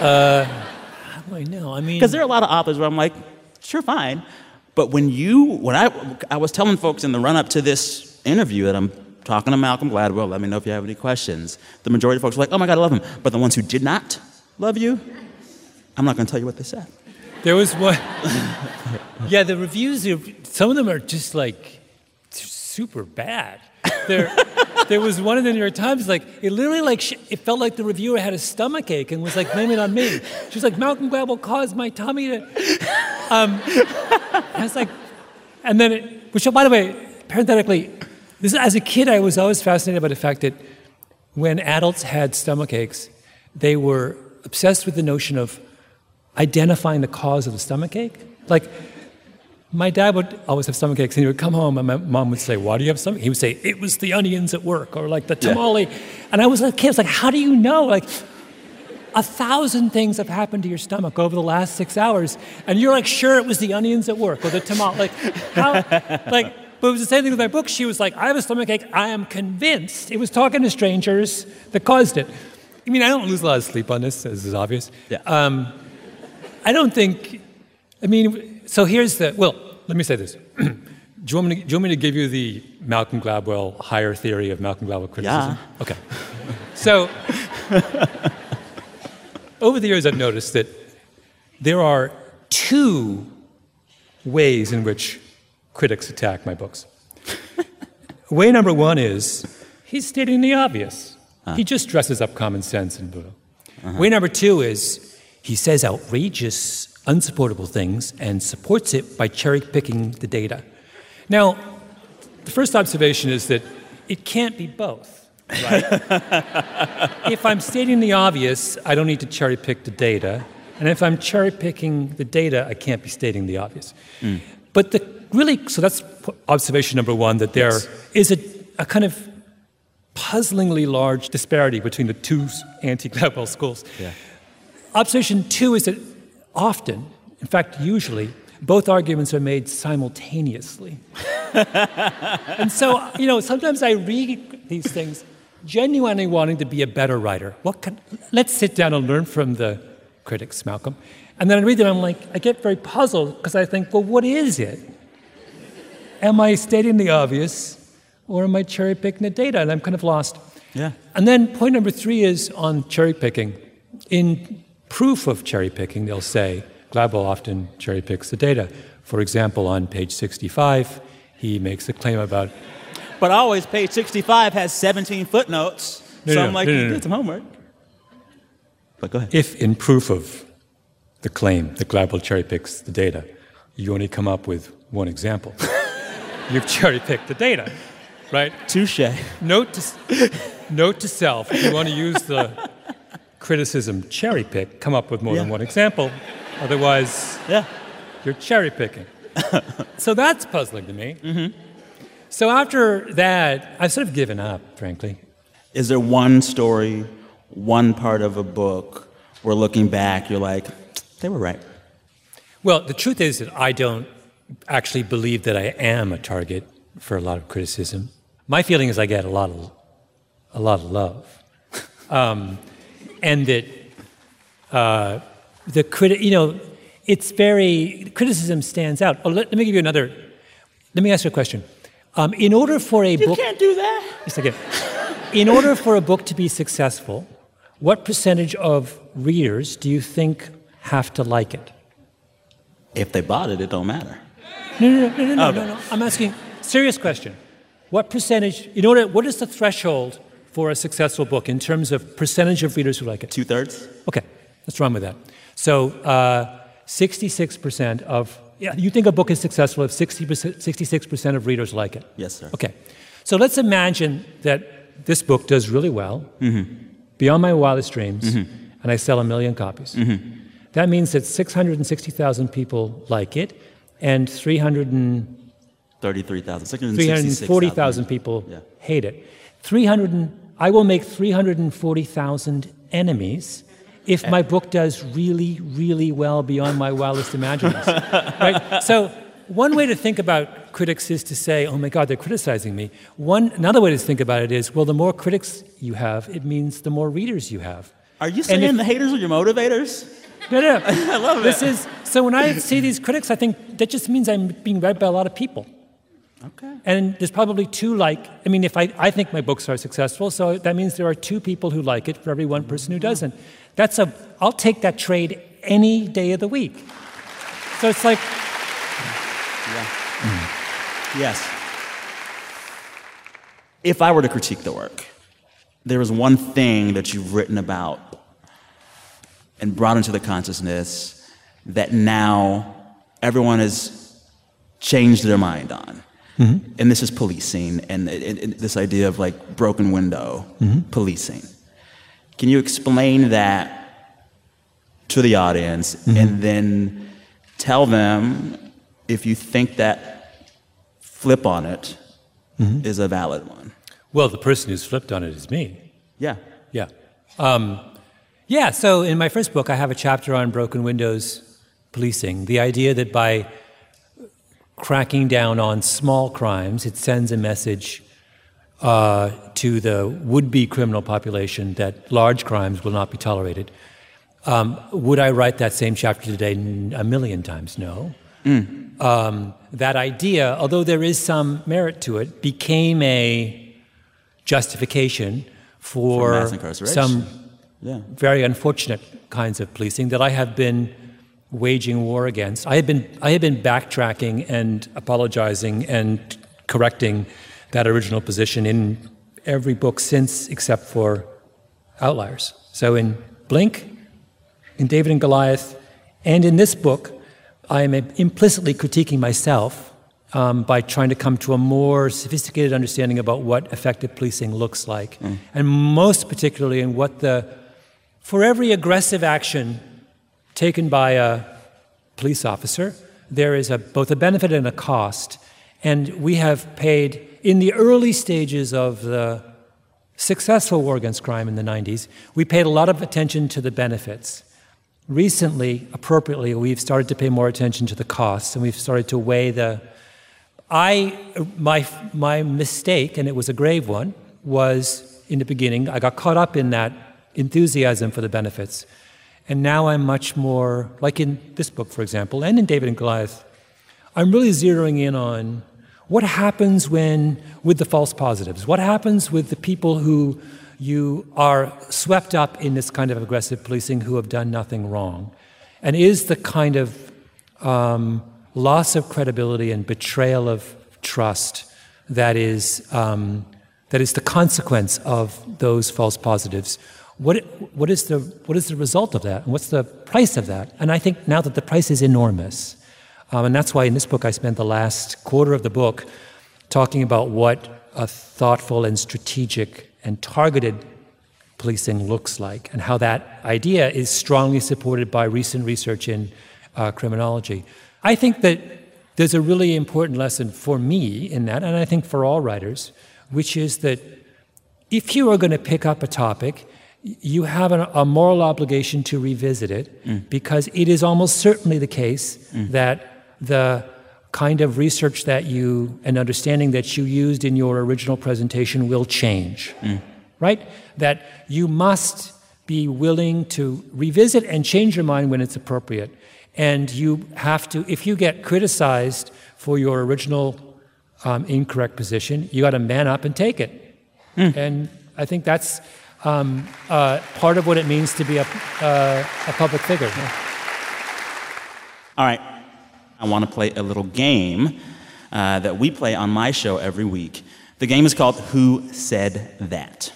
Uh, how do I know? I mean, Because there are a lot of authors where I'm like, sure, fine. But when you, when I, I was telling folks in the run up to this interview that I'm talking to Malcolm Gladwell, let me know if you have any questions. The majority of folks were like, oh my God, I love him. But the ones who did not love you, I'm not going to tell you what they said. There was one. *laughs* yeah, the reviews. Some of them are just like super bad. There, there was one in the New York Times. Like it literally like sh- it felt like the reviewer had a stomach ache and was like blaming it on me. She was like, Malcolm Gladwell caused my tummy to. Um, I was like, and then, it, which by the way, parenthetically, this as a kid I was always fascinated by the fact that when adults had stomach aches, they were obsessed with the notion of identifying the cause of the stomach ache. Like, my dad would always have stomach aches, and he would come home, and my mom would say, "Why do you have stomach?" He would say, "It was the onions at work, or like the tamale." And I was a kid, I was like, "How do you know?" Like, a thousand things have happened to your stomach over the last six hours, and you're like, "Sure, it was the onions at work or the tamale." Like, how? like, but it was the same thing with my book. She was like, "I have a stomach ache. I am convinced it was talking to strangers that caused it." I mean, I don't lose a lot of sleep on this, as is obvious. Yeah. Um, I don't think. I mean, so here's the. Well, let me say this. *clears throat* do, you want me to, do you want me to give you the Malcolm Gladwell higher theory of Malcolm Gladwell criticism? Yeah. Okay. So, over the years, I've noticed that there are two ways in which critics attack my books. Way number one is he's stating the obvious. He uh-huh. just dresses up common sense in Buddha. Uh-huh. Way number two is he says outrageous, unsupportable things and supports it by cherry picking the data. Now, the first observation is that it can't be both, right? *laughs* if I'm stating the obvious, I don't need to cherry pick the data. And if I'm cherry picking the data, I can't be stating the obvious. Mm. But the really, so that's observation number one that there is a, a kind of puzzlingly large disparity between the two anti Gladwell schools. Observation two is that often, in fact, usually, both arguments are made simultaneously. *laughs* and so, you know, sometimes I read these things genuinely wanting to be a better writer. What can, let's sit down and learn from the critics, Malcolm. And then I read them, I'm like, I get very puzzled because I think, well, what is it? am I stating the obvious or am I cherry picking the data? And I'm kind of lost. Yeah. And then point number three is on cherry picking. In proof of cherry picking, they'll say Gladwell often cherry picks the data. For example, on page 65, he makes a claim about. *laughs* But always, page 65 has 17 footnotes. No, so no, I'm like, no, no, you did some homework. But go ahead. If in proof of the claim that Gladwell cherry picks the data, you only come up with one example, *laughs* you've cherry picked the data, right? Touche. Note to, note to self, if you want to use the criticism cherry pick, come up with more than one example. Otherwise, Yeah. you're cherry picking. *laughs* so that's puzzling to me. So after that, I've sort of given up, frankly. Is there one story, one part of a book where looking back, you're like, they were right? Well, the truth is that I don't actually believe that I am a target for a lot of criticism. My feeling is I get a lot of, a lot of love, *laughs* um, and that uh, the criti- you know, it's very criticism stands out. Oh, let, let me give you another. Let me ask you a question. Um, in order for a You book, can't do that. Yes, I can. In order for a book to be successful, what percentage of readers do you think have to like it? If they bought it, it don't matter. No, no, no, no, no, no, Okay. no, no. I'm asking serious question. What percentage? In order, what is the threshold for a successful book in terms of percentage of readers who like it? Two thirds? Okay, let's run with that. So, uh, 66% of yeah, you think a book is successful if 60%, 66% of readers like it. Yes, sir. Okay, so let's imagine that this book does really well, mm-hmm. beyond my wildest dreams, mm-hmm. and I sell a million copies. Mm-hmm. That means that 660,000 people like it, and 300 and 33,000. 340,000 people Yeah. hate it. 300 and, I will make 340,000 enemies if my eh. book does really, really well beyond my wildest imaginings. *laughs* right? So, one way to think about critics is to say, oh my God, they're criticizing me. One, another way to think about it is, well, the more critics you have, it means the more readers you have. Are you saying if- the haters are your motivators? No, no. *laughs* I love it. this it. is so when I see these critics, I think that just means I'm being read by a lot of people. Okay. And there's probably two like, I mean, if I, I think my books are successful, so that means there are two people who like it for every one person who doesn't. That's a, I'll take that trade any day of the week. So it's like, yeah. Yes. If I were to critique the work, there is one thing that you've written about and brought into the consciousness that now everyone has changed their mind on. Mm-hmm. And this is policing and, and- and this idea of like broken window mm-hmm. policing. Can you explain that to the audience mm-hmm. and then tell them if you think that flip on it is a valid one? well, the person who's flipped on it is me. Yeah. Yeah. Um, yeah, so in my first book, I have a chapter on broken windows policing. The idea that by cracking down on small crimes, it sends a message uh, to the would be criminal population that large crimes will not be tolerated. Um, would I write that same chapter today A million times? No. Um, that idea, although there is some merit to it, became a justification for, For some Yeah. very unfortunate kinds of policing that I have been waging war against. I have been, I have been backtracking and apologizing and correcting that original position in every book since, except for Outliers. So in Blink, in David and Goliath, and in this book, I am implicitly critiquing myself um, by trying to come to a more sophisticated understanding about what effective policing looks like, and most particularly in what the for every aggressive action taken by a police officer, there is a, both a benefit and a cost. And we have paid, in the early stages of the successful war against crime in the 90s, we paid a lot of attention to the benefits. Recently, appropriately, we've started to pay more attention to the costs, and we've started to weigh the. I, my, my mistake, and it was a grave one, was in the beginning, I got caught up in that enthusiasm for the benefits. And now I'm much more, like in this book, for example, and in David and Goliath, I'm really zeroing in on what happens when, with the false positives? What happens with the people who you are swept up in this kind of aggressive policing who have done nothing wrong? And is the kind of um, loss of credibility and betrayal of trust that is, um, that is the consequence of those false positives? What, what, is the, what is the result of that? And what's the price of that? And I think now that the price is enormous, um, and that's why in this book I spent the last quarter of the book talking about what a thoughtful and strategic and targeted policing looks like and how that idea is strongly supported by recent research in uh, criminology. I think that there's a really important lesson for me in that, and I think for all writers, which is that if you are going to pick up a topic, you have an, a moral obligation to revisit it mm. because it is almost certainly the case mm. that the kind of research that you and understanding that you used in your original presentation will change, mm. right? That you must be willing to revisit and change your mind when it's appropriate. And you have to, if you get criticized for your original um, incorrect position, you got to man up and take it. Mm. And I think that's um, uh, part of what it means to be a, uh, a public figure. Yeah. All right. I want to play a little game uh, that we play on my show every week. The game is called Who Said That?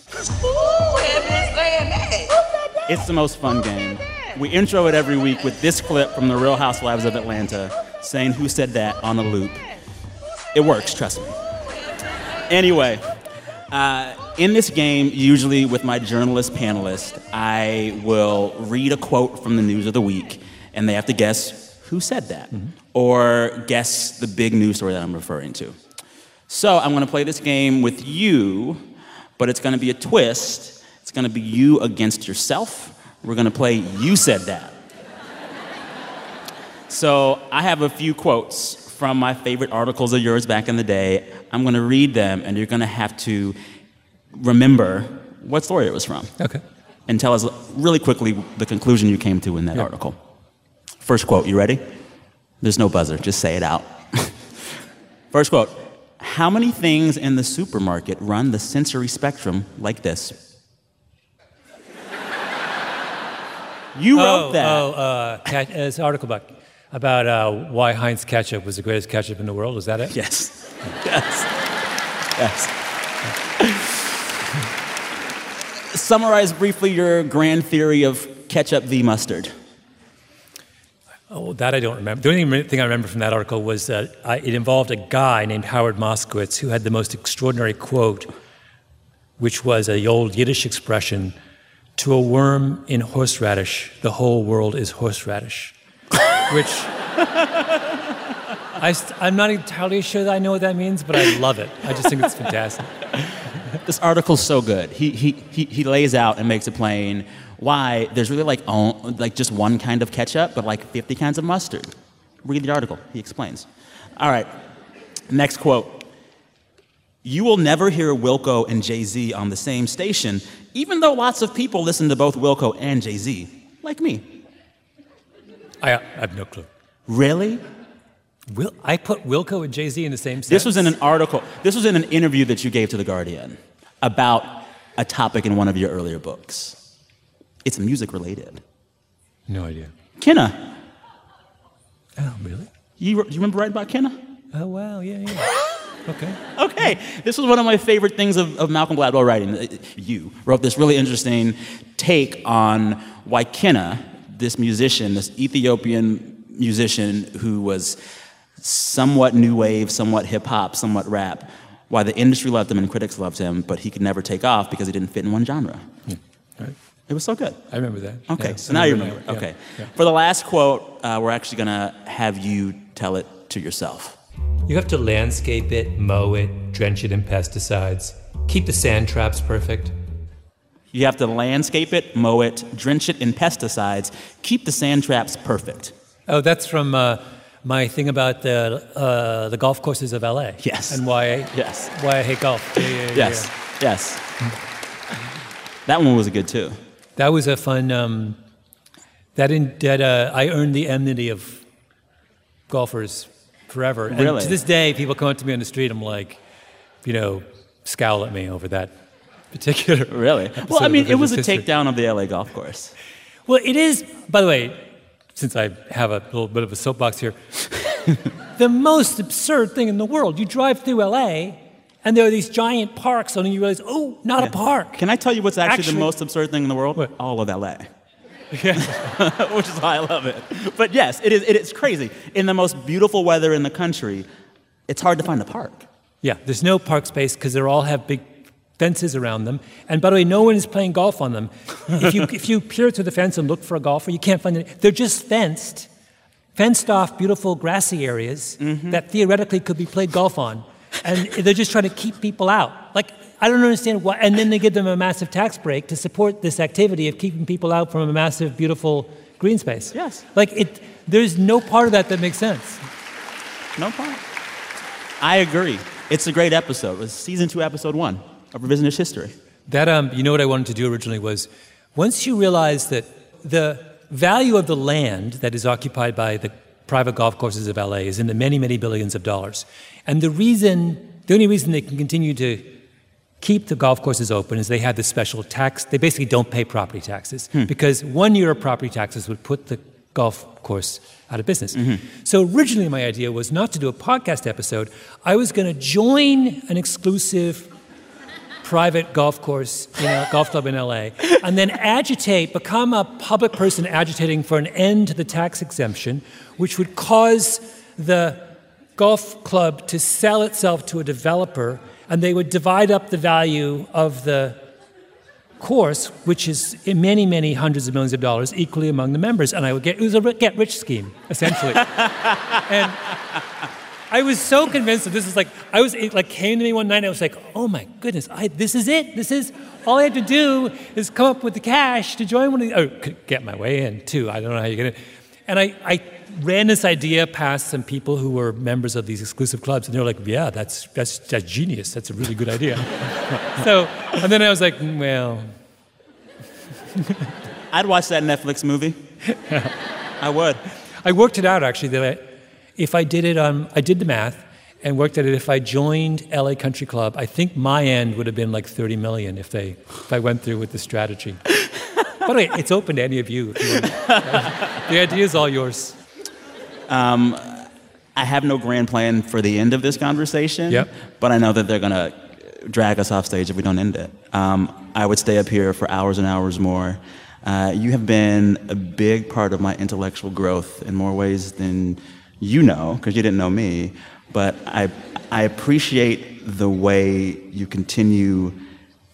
It's the most fun game. We intro it every week with this clip from The Real Housewives of Atlanta saying Who Said That on a loop. It works, trust me. Anyway, uh, in this game, usually with my journalist panelist, I will read a quote from the news of the week, and they have to guess who said that mm-hmm. or guess the big news story that I'm referring to. So I'm going to play this game with you, but it's going to be a twist. It's going to be you against yourself. We're going to play You Said That. so I have a few quotes from my favorite articles of yours back in the day. I'm going to read them, and you're going to have to remember what story it was from. Okay. And tell us really quickly the conclusion you came to in that yeah. article. First quote, you ready? There's no buzzer, just say it out. *laughs* First quote How many things in the supermarket run the sensory spectrum like this? *laughs* You wrote oh, that. Oh, uh, cat, uh, it's an article about, about uh, why Heinz ketchup was the greatest ketchup in the world. Is that it? Yes. *laughs* yes. yes. Summarize briefly your grand theory of ketchup v. mustard. Oh, that I don't remember. The only thing I remember from that article was that I, it involved a guy named Howard Moskowitz who had the most extraordinary quote, which was a old Yiddish expression to a worm in horseradish, the whole world is horseradish. *laughs* which I, am not entirely sure that I know what that means, but I love it. I just think it's fantastic. *laughs* this article's so good. He, he, he, he lays out and makes it plain why there's really like, like just one kind of ketchup, but like 50 kinds of mustard. Read the article, he explains. All right, next quote. You will never hear Wilco and Jay Z on the same station, even though lots of people listen to both Wilco and Jay Z, like me. I, I have no clue. Really? Will, I put Wilco and Jay Z in the same sentence? This was in an article, this was in an interview that you gave to The Guardian about a topic in one of your earlier books. It's music related. No idea. Kenna. Oh, really? You, you remember writing about Kenna? Oh, wow, yeah, yeah. *laughs* okay. Okay. This was one of my favorite things of, of Malcolm Gladwell writing. Uh, you wrote this really interesting take on why Kenna, this musician, this Ethiopian musician who was somewhat new wave, somewhat hip hop, somewhat rap, why the industry loved him and critics loved him, but he could never take off because he didn't fit in one genre. Yeah. Right. It was so good. I remember that. Okay, yeah, so now you remember. Yeah, okay. Yeah. For the last quote, uh, we're actually going to have you tell it to yourself. You have to landscape it, mow it, drench it in pesticides, keep the sand traps perfect. You have to landscape it, mow it, drench it in pesticides, keep the sand traps perfect. Oh, that's from uh, my thing about the uh, the golf courses of LA. Yes. And why I, yes. why I hate golf. yes. Yes. that one was good too. That was a fun. Um, that in, that uh, I earned the enmity of golfers forever. And Really? to this day, people come up to me on the street. I'm like, you know, scowl at me over that particular. Really? Well, I mean, it was a history. takedown of the LA golf course. Well, it is, by the way, since I have a little bit of a soapbox here, *laughs* the most absurd thing in the world. You drive through LA and there are these giant parks, and you realize, oh, not a park. Can I tell you what's actually, Actually- the most absurd thing in the world? What? All of LA. *laughs* Yeah. *laughs* Which is why I love it. But yes, it is, it is crazy. In the most beautiful weather in the country, it's hard to find a park. Yeah, there's no park space because they all have big fences around them. And by the way, no one is playing golf on them. if, you, if you peer through the fence and look for a golfer, you can't find any. They're just fenced, fenced off, beautiful grassy areas mm-hmm. that theoretically could be played golf on. And they're just trying to keep people out. Like, I don't understand why. And then they give them a massive tax break to support this activity of keeping people out from a massive, beautiful green space. Yes. Like, it, there's no part of that that makes sense. No part. I agree. It's a great episode. It was season two, episode one of Revisionist History. That um, you know what I wanted to do originally was once you realize that the value of the land that is occupied by the private golf courses of LA is in the many, many billions of dollars. And the reason, the only reason they can continue to keep the golf courses open is they have this special tax. They basically don't pay property taxes because one year of property taxes would put the golf course out of business. So originally, my idea was not to do a podcast episode. I was going to join an exclusive private golf course in a golf club in LA, and then agitate, become a public person agitating for an end to the tax exemption, which would cause the golf club to sell itself to a developer, and they would divide up the value of the course, which is many, many hundreds of millions of dollars, equally among the members. And I would get it was a get rich scheme, essentially. *laughs* and I was so convinced that this is like I was it like came to me one night. and I was like, oh my goodness, I, this is it. This is all I have to do is come up with the cash to join one of the or could get my way in too. I don't know how you get it. And I, I ran this idea past some people who were members of these exclusive clubs, and they were like, yeah, that's that's that's genius. That's a really good idea. *laughs* so and then I was like, "Mm, well, I'd watch that Netflix movie. *laughs* I would. I worked it out actually that I, if I did it on, I did the math and worked at it. If I joined LA Country Club, I think my end would have been like 30 million if they, if I went through with the strategy. *laughs* By the way, it's open to any of you. If you the idea is all yours. I have no grand plan for the end of this conversation, Yep. but I know that they're going to drag us off stage if we don't end it. Um, I would stay up here for hours and hours more. Uh, you have been a big part of my intellectual growth in more ways than you know, because you didn't know me. But I, I appreciate the way you continue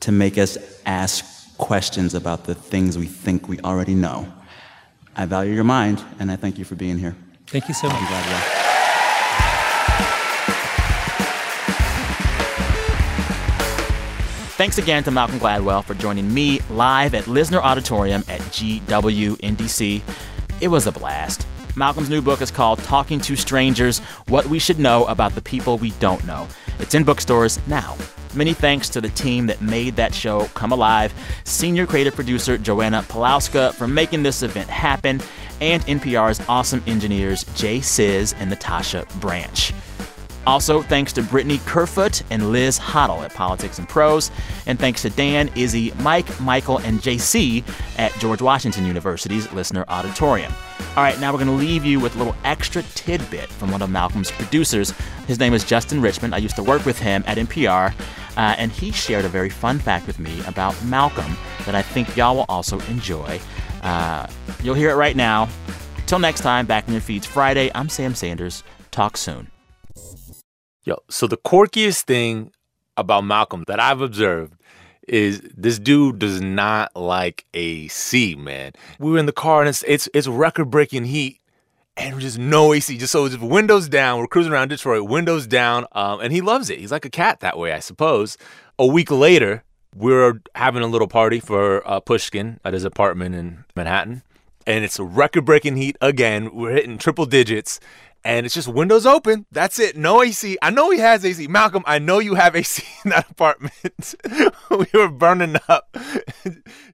to make us ask questions about the things we think we already know. I value your mind, and I thank you for being here. Thank you so much. I'm glad you are. Thanks again to Malcolm Gladwell for joining me live at Lisner Auditorium at GW in DC. It was a blast. Malcolm's new book is called Talking to Strangers What We Should Know About the People We Don't Know. It's in bookstores now. Many thanks to the team that made that show come alive senior creative producer Joanna Palauska for making this event happen, and NPR's awesome engineers Jay Sizz and Natasha Branch. Also, thanks to Brittany Kerfoot and Liz Hoddle at Politics and Prose. And thanks to Dan, Izzy, Mike, Michael, and JC at George Washington University's Lisner Auditorium. All right, now we're going to leave you with a little extra tidbit from one of Malcolm's producers. His name is Justin Richmond. I used to work with him at NPR, uh, and he shared a very fun fact with me about Malcolm that I think y'all will also enjoy. Uh, you'll hear it right now. Till next time, back in your feeds Friday, I'm Sam Sanders. Talk soon. Yo, so the quirkiest thing about Malcolm that I've observed is this dude does not like AC, man. We were in the car and it's it's it's record breaking heat and just no AC. Just so just windows down. We're cruising around Detroit, windows down, um, and he loves it. He's like a cat that way, I suppose. A week later, we're having a little party for uh, Pushkin at his apartment in Manhattan, and it's record breaking heat again. We're hitting triple digits. And it's just windows open. That's it. No AC. I know he has AC. Malcolm, I know you have AC in that *laughs* apartment. *laughs* we were burning up. *laughs*